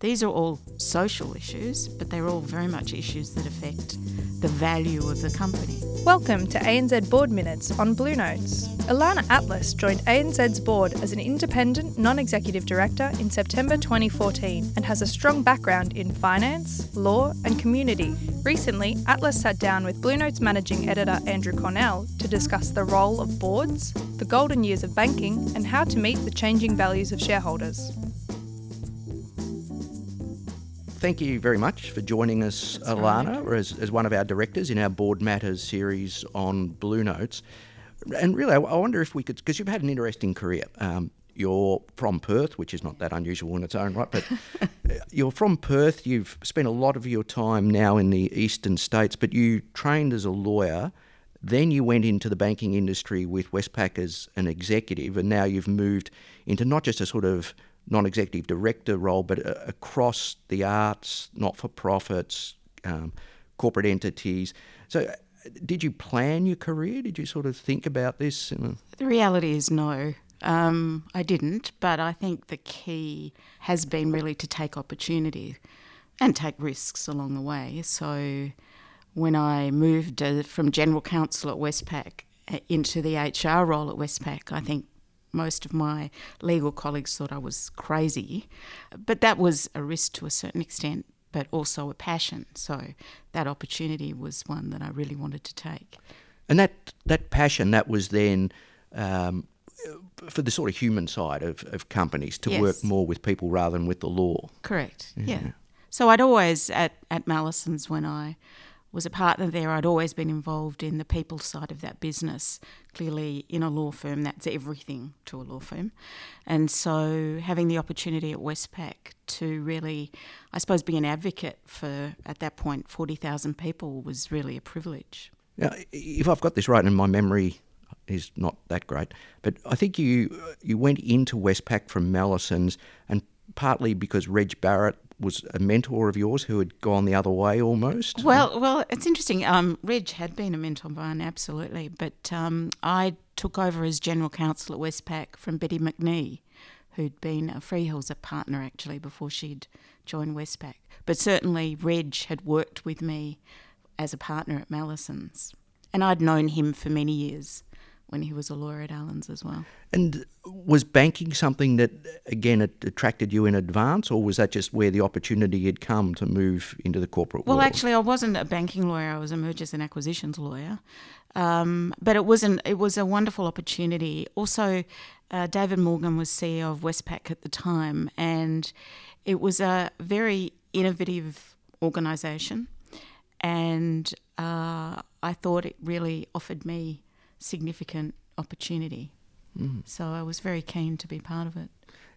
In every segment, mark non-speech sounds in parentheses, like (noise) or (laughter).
These are all social issues, but they're all very much issues that affect the value of the company. Welcome to ANZ Board Minutes on Blue Notes. Ilana Atlas joined ANZ's board as an independent non executive director in September 2014 and has a strong background in finance, law, and community. Recently, Atlas sat down with Blue Notes managing editor Andrew Cornell to discuss the role of boards, the golden years of banking, and how to meet the changing values of shareholders thank you very much for joining us, That's Ilana, right. as, as one of our directors in our Board Matters series on Blue Notes. And really, I, wonder if we could, because you've had an interesting career. Um, you're from Perth, which is not that unusual in its own right, but (laughs) you're from Perth. You've spent a lot of your time now in the eastern states, but you trained as a lawyer. Then you went into the banking industry with Westpac as an executive, and now you've moved into not just a sort of non executive director role, but uh, across the arts, not for profits, um, corporate entities. So, uh, did you plan your career? Did you sort of think about this? The reality is no. Um, I didn't, but I think the key has been really to take opportunity and take risks along the way. So, when I moved uh, from general counsel at Westpac uh, into the HR role at Westpac, I think most of my legal colleagues thought I was crazy, but that was a risk to a certain extent, but also a passion. So that opportunity was one that I really wanted to take. And that that passion that was then. Um, for the sort of human side of, of companies to yes. work more with people rather than with the law. Correct. Yeah. yeah. So I'd always at at Mallesons when I was a partner there, I'd always been involved in the people side of that business. Clearly, in a law firm, that's everything to a law firm. And so, having the opportunity at Westpac to really, I suppose, be an advocate for, at that point, 40,000 people was really a privilege. Now, if I've got this right, and my memory is not that great, but I think you you went into Westpac from Mallesons, and partly because Reg Barrett was a mentor of yours who had gone the other way almost? Well, well, it's interesting. Um, Reg had been a mentor of mine, absolutely, but um, I took over as general counsel at Westpac from Betty McNee, who'd been a Freehills partner actually before she'd joined Westpac. But certainly, Reg had worked with me as a partner at Mallesons, and I'd known him for many years when he was a lawyer at Allens as well. And was banking something that, again, it attracted you in advance, or was that just where the opportunity had come to move into the corporate well, world? Well, actually, I wasn't a banking lawyer. I was a mergers and acquisitions lawyer. Um, but it was an, it was a wonderful opportunity. Also, uh, David Morgan was CEO of Westpac at the time, and it was a very innovative organisation. And uh, I thought it really offered me significant opportunity. Mm. So I was very keen to be part of it.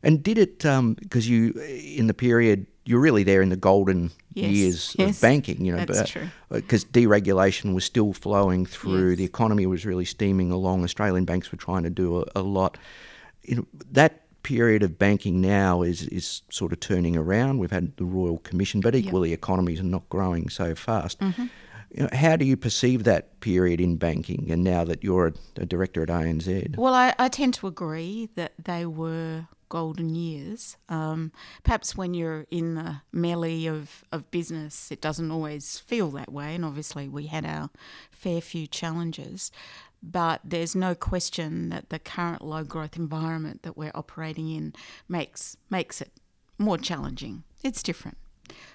And did it, because um, you, in the period, you're really there in the golden yes. years yes. of banking, you know. Because deregulation was still flowing through, yes. the economy was really steaming along, Australian banks were trying to do a, a lot. You know, that period of banking now is, is sort of turning around. We've had the Royal Commission, but equally yep. economies are not growing so fast. Mm-hmm. You know, how do you perceive that period in banking and now that you're a, a director at ANZ? Well, I, I, tend to agree that they were golden years. Um, perhaps when you're in the melee of, of business, it doesn't always feel that way. And obviously, we had our fair few challenges. But there's no question that the current low growth environment that we're operating in makes makes it more challenging. It's different.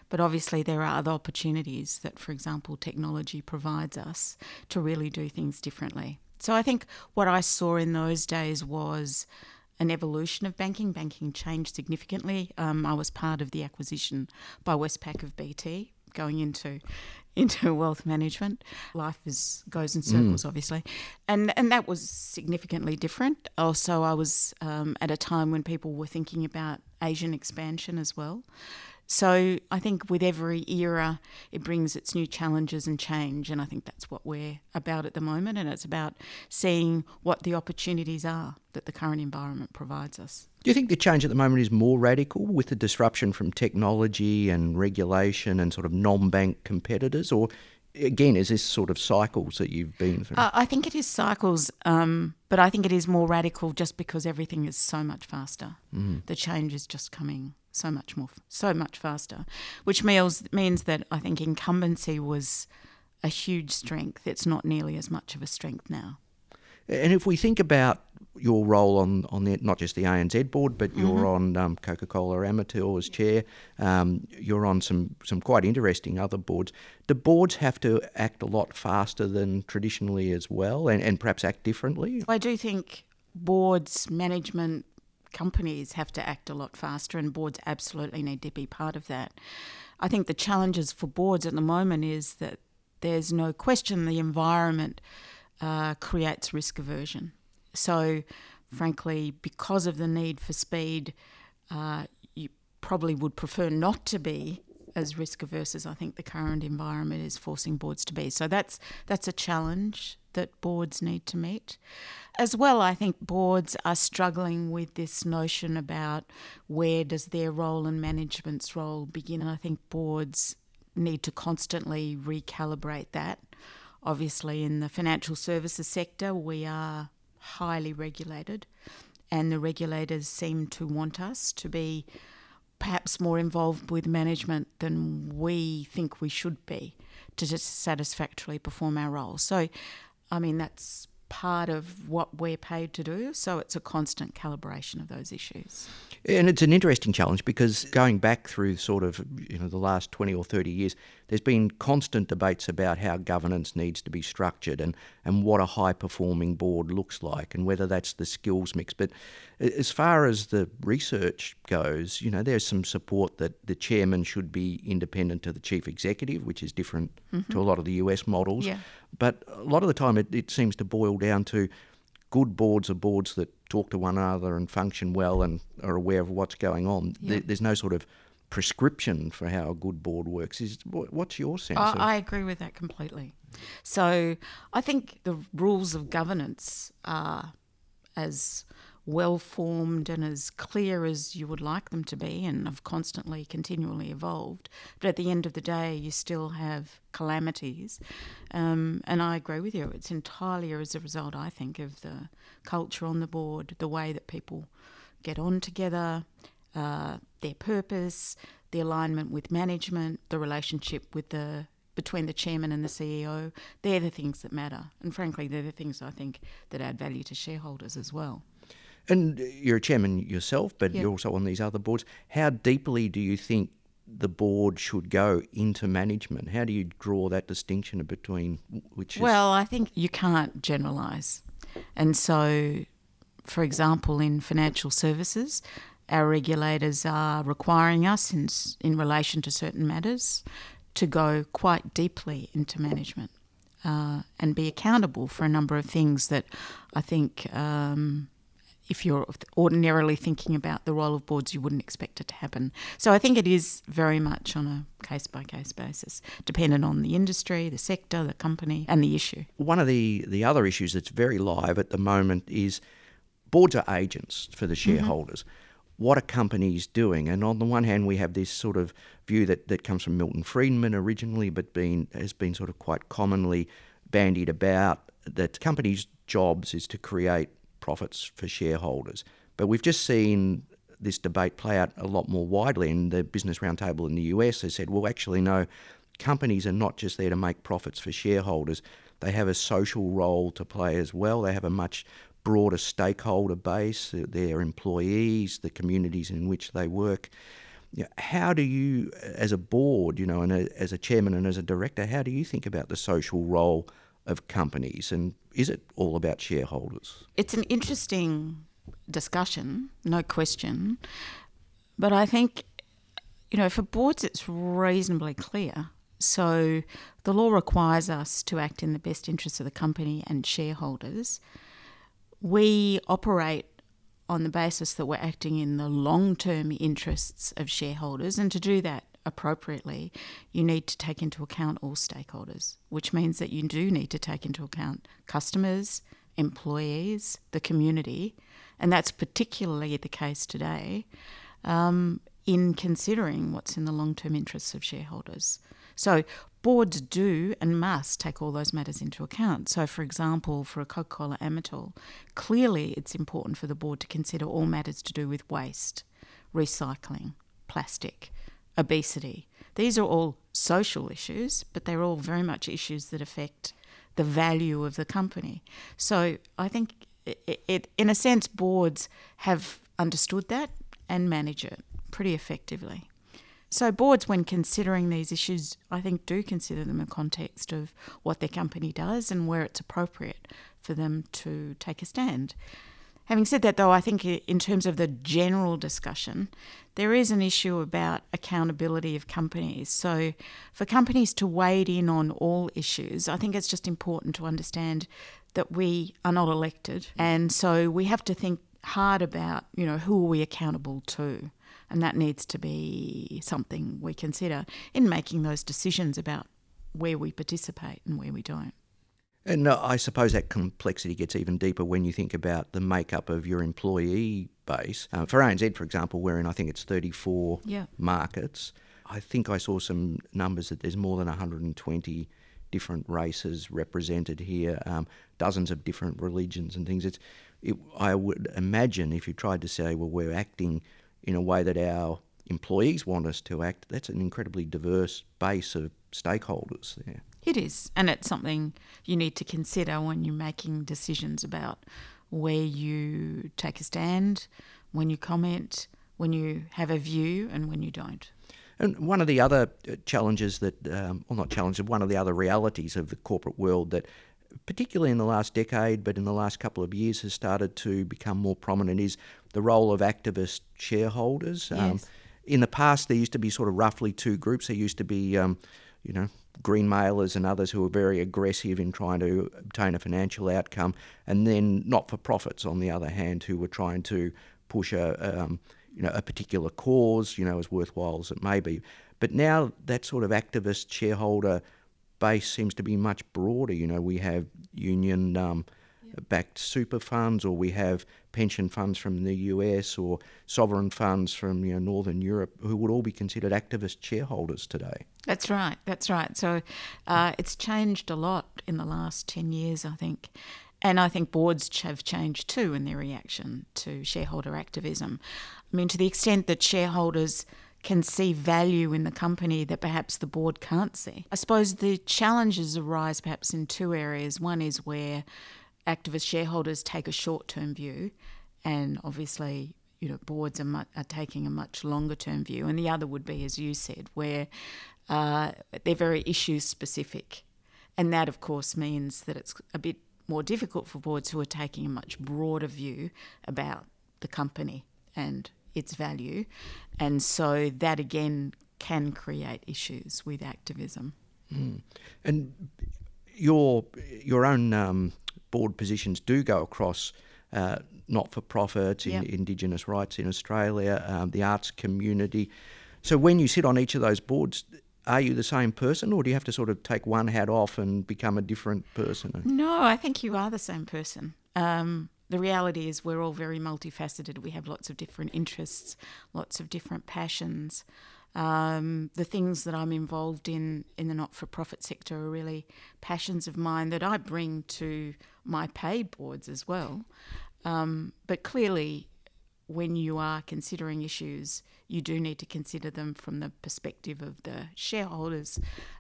But obviously, there are other opportunities that, for example, technology provides us to really do things differently. So I think what I saw in those days was an evolution of banking. Banking changed significantly. Um, I was part of the acquisition by Westpac of BT, going into (laughs) into wealth management. Life is goes in circles, mm. obviously, and and that was significantly different. Also, I was um, at a time when people were thinking about Asian expansion as well. So I think with every era, it brings its new challenges and change. And I think that's what we're about at the moment. And it's about seeing what the opportunities are that the current environment provides us. Do you think the change at the moment is more radical with the disruption from technology and regulation and sort of non bank competitors? Or again, is this sort of cycles that you've been through? Uh, I think it is cycles, um, but I think it is more radical just because everything is so much faster. Mm. The change is just coming so much more, so much faster, which means means that I think incumbency was a huge strength. It's not nearly as much of a strength now. And if we think about your role on, on the, not just the ANZ board, but you're mm-hmm. on um, Coca Cola Amatil as chair, um, you're on some, some quite interesting other boards. Do boards have to act a lot faster than traditionally as well and, and perhaps act differently? I do think boards, management, companies have to act a lot faster, and boards absolutely need to be part of that. I think the challenges for boards at the moment is that there's no question the environment uh, creates risk aversion. So, frankly, because of the need for speed, uh, you probably would prefer not to be as risk averse as I think the current environment is forcing boards to be. So that's that's a challenge that boards need to meet. As well, I think boards are struggling with this notion about where does their role and management's role begin. And I think boards need to constantly recalibrate that. Obviously, in the financial services sector, we are highly regulated, and the regulators seem to want us to be perhaps more involved with management than we think we should be to satisfactorily perform our role. So, I mean, that's part of what we're paid to do. So it's a constant calibration of those issues. And it's an interesting challenge because going back through sort of you know the last 20 or 30 years, there's been constant debates about how governance needs to be structured and, and what a high performing board looks like and whether that's the skills mix. But as far as the research goes, you know, there's some support that the chairman should be independent of the chief executive, which is different mm-hmm. to a lot of the US models. Yeah. But a lot of the time it, it seems to boil down to good boards are boards that talk to one another and function well and are aware of what's going on. Yeah. There, there's no sort of prescription for how a good board works. Is what's your sense? I, I agree with that completely. So I think the rules of governance are as well formed and as clear as you would like them to be and have constantly, continually evolved. But at the end of the day, you still have calamities. Um, and I agree with you. It's entirely as a result, I think, of the culture on the board, the way that people get on together, uh, their purpose, the alignment with management, the relationship with the between the chairman and the CEO. They're the things that matter, and frankly, they're the things I think that add value to shareholders as well. And you're a chairman yourself, but yep. you're also on these other boards. How deeply do you think the board should go into management? How do you draw that distinction between which? Is... Well, I think you can't generalise, and so, for example, in financial services, our regulators are requiring us in in relation to certain matters to go quite deeply into management uh, and be accountable for a number of things that I think. Um, if you're ordinarily thinking about the role of boards, you wouldn't expect it to happen. So I think it is very much on a case by case basis, dependent on the industry, the sector, the company, and the issue. One of the, the other issues that's very live at the moment is boards are agents for the mm-hmm. shareholders. Mm-hmm. What are companies doing? And on the one hand, we have this sort of view that, that comes from Milton Friedman originally, but been, has been sort of quite commonly bandied about that companies' jobs is to create profits for shareholders. But we've just seen this debate play out a lot more widely, and the Business Roundtable in the US has said, well, actually, no, companies are not just there to make profits for shareholders, they have a social role to play as well. They have a much broader stakeholder base, uh, their employees, the communities in which they work. how do you, as a board, you know, and a, as a chairman and as a director, how do you think about the social role of companies and is it all about shareholders? It's an interesting discussion, no question. But I think, you know, for boards, it's reasonably clear. So the law requires us to act in the best interests of the company and shareholders. We operate on the basis that we're acting in the long term interests of shareholders, and to do that, appropriately, you need to take into account all stakeholders, which means that you do need to take into account customers, employees, the community, and that's particularly the case today um, in considering what's in the long term interests of shareholders. So, boards do and must take all those matters into account. So, for example, for a Coca Cola Amatil, clearly it's important for the board to consider all matters to do with waste, recycling, plastic, obesity. These are all social issues, but they're all very much issues that affect the value of the company. So I think, it, it, in a sense, boards have understood that and manage it pretty effectively. So, boards, when considering these issues, I think do consider them in the context of what their company does and where it's appropriate for them to take a stand. Having said that, though, I think in terms of the general discussion, there is an issue about accountability of companies. So, for companies to wade in on all issues, I think it's just important to understand that we are not elected, and so we have to think hard about, you know, who are we accountable to, and that needs to be something we consider in making those decisions about where we participate and where we don't. And uh, I suppose that complexity gets even deeper when you think about the makeup of your employee base. Uh, for ANZ, for example, wherein I think it's 34 yeah. markets, I think I saw some numbers that there's more than 120 different races represented here, um, dozens of different religions and things. It's, it, I would imagine if you tried to say, well, we're acting in a way that our employees want us to act, that's an incredibly diverse base of stakeholders there. It is, and it's something you need to consider when you're making decisions about where you take a stand, when you comment, when you have a view, and when you don't. And one of the other uh, challenges that, um, well, not challenges, one of the other realities of the corporate world that, particularly in the last decade, but in the last couple of years, has started to become more prominent is the role of activist shareholders. Um, yes. in the past, there used to be sort of roughly two groups. There used to be, um, you know, green mailers and others who are very aggressive in trying to obtain a financial outcome, and then not for profits on the other hand, who were trying to push a um, you know a particular cause, you know, as worthwhile as it may be. But now that sort of activist shareholder base seems to be much broader. You know, we have union. Um, backed super funds, or we have pension funds from the US, or sovereign funds from you know, Northern Europe, who would all be considered activist shareholders today. That's right. That's right. So uh, it's changed a lot in the last 10 years, I think. And I think boards have changed too in their reaction to shareholder activism. I mean, to the extent that shareholders can see value in the company that perhaps the board can't see. I suppose the challenges arise perhaps in two areas. One is where activist shareholders take a short term view, and obviously you know boards are, mu- are taking a much longer term view, and the other would be, as you said, where uh, they're very issue specific. And that, of course, means that it's a bit more difficult for boards who are taking a much broader view about the company and its value. And so that again can create issues with activism. Mm. And your your own um, board positions do go across uh, not for profit, in, yep. Indigenous rights in Australia, um, the arts community. So when you sit on each of those boards, are you the same person or do you have to sort of take one hat off and become a different person? No, I think you are the same person. Um, the reality is we're all very multifaceted. We have lots of different interests, lots of different passions. Um, the things that I'm involved in in the not-for-profit sector are really passions of mine that I bring to my paid boards as well. Um, but clearly, when you are considering issues, you do need to consider them from the perspective of the shareholders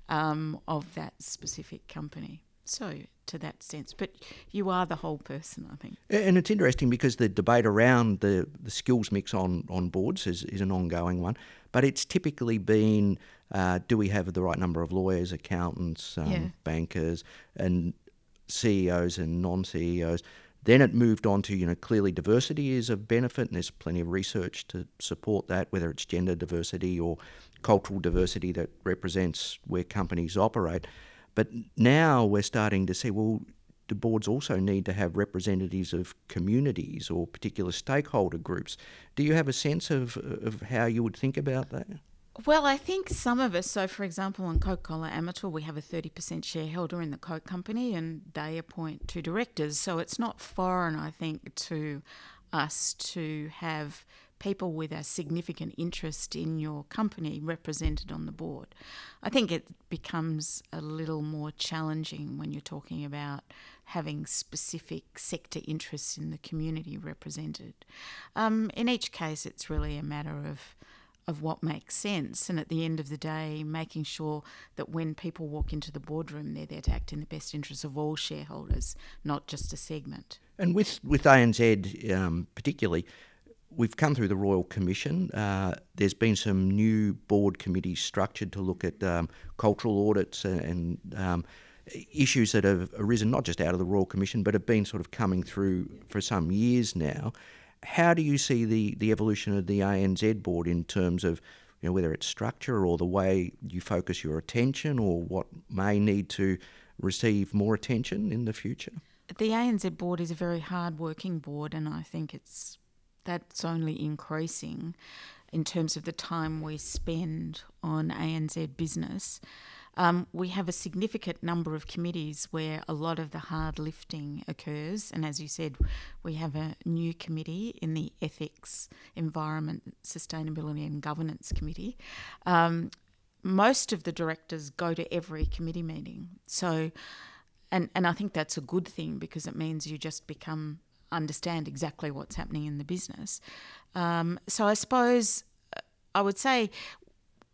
um, of that specific company. So, to that sense, but you are the whole person, I think. And it's interesting because the debate around the, the skills mix on, on boards is, is an ongoing one, but it's typically been uh, do we have the right number of lawyers, accountants, um, yeah. bankers, and CEOs and non CEOs? Then it moved on to, you know, clearly diversity is a benefit, and there's plenty of research to support that, whether it's gender diversity or cultural diversity that represents where companies operate. But now we're starting to see, well, the boards also need to have representatives of communities or particular stakeholder groups. Do you have a sense of, of how you would think about that? Well, I think some of us, so for example, on Coca Cola Amatil, we have a 30% shareholder in the Coke company and they appoint two directors. So it's not foreign, I think, to us to have people with a significant interest in your company represented on the board. I think it becomes a little more challenging when you're talking about having specific sector interests in the community represented. Um, in each case, it's really a matter of of what makes sense. And at the end of the day, making sure that when people walk into the boardroom, they're there to act in the best interests of all shareholders, not just a segment. And with, with ANZ um, particularly, we've come through the Royal Commission. Uh, there's been some new board committees structured to look at um, cultural audits and, um, issues that have arisen not just out of the Royal Commission, but have been sort of coming through for some years now. How do you see the, the evolution of the ANZ board in terms of you know, whether it's structure or the way you focus your attention or what may need to receive more attention in the future? The ANZ board is a very hard working board and I think it's that's only increasing in terms of the time we spend on ANZ business. Um, we have a significant number of committees where a lot of the hard lifting occurs. And as you said, we have a new committee in the Ethics, Environment, Sustainability and Governance Committee. Um, most of the directors go to every committee meeting. So, and, and I think that's a good thing because it means you just become understand exactly what's happening in the business. Um, so I suppose uh, I would say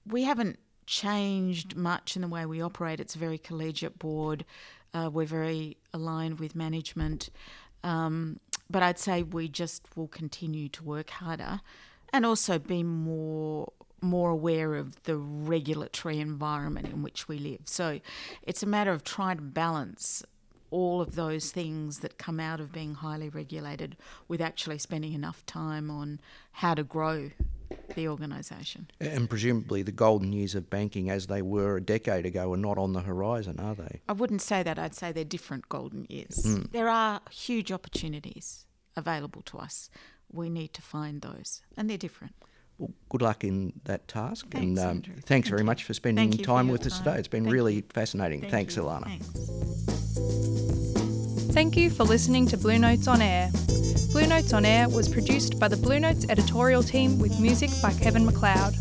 we haven't changed much in the way we operate. It's a very collegiate board. Uh, we're very aligned with management. Um, but I'd say we just will continue to work harder and also be more more aware of the regulatory environment in which we live. So it's a matter of trying to balance all of those things that come out of being highly regulated with actually spending enough time on how to grow the organisation. And presumably the golden years of banking as they were a decade ago are not on the horizon, are they? I wouldn't say that. I'd say they're different golden years. Mm. There are huge opportunities available to us. We need to find those, and they're different. Well, good luck in that task. Thanks, and um, thanks Thank very you. much for spending time for with time. us today. It's been Thank really you. fascinating. Thank Thanks, you. Ilana. Thanks. Thank you for listening to Blue Notes on Air. Blue Notes on Air was produced by the Blue Notes editorial team with music by Kevin MacLeod.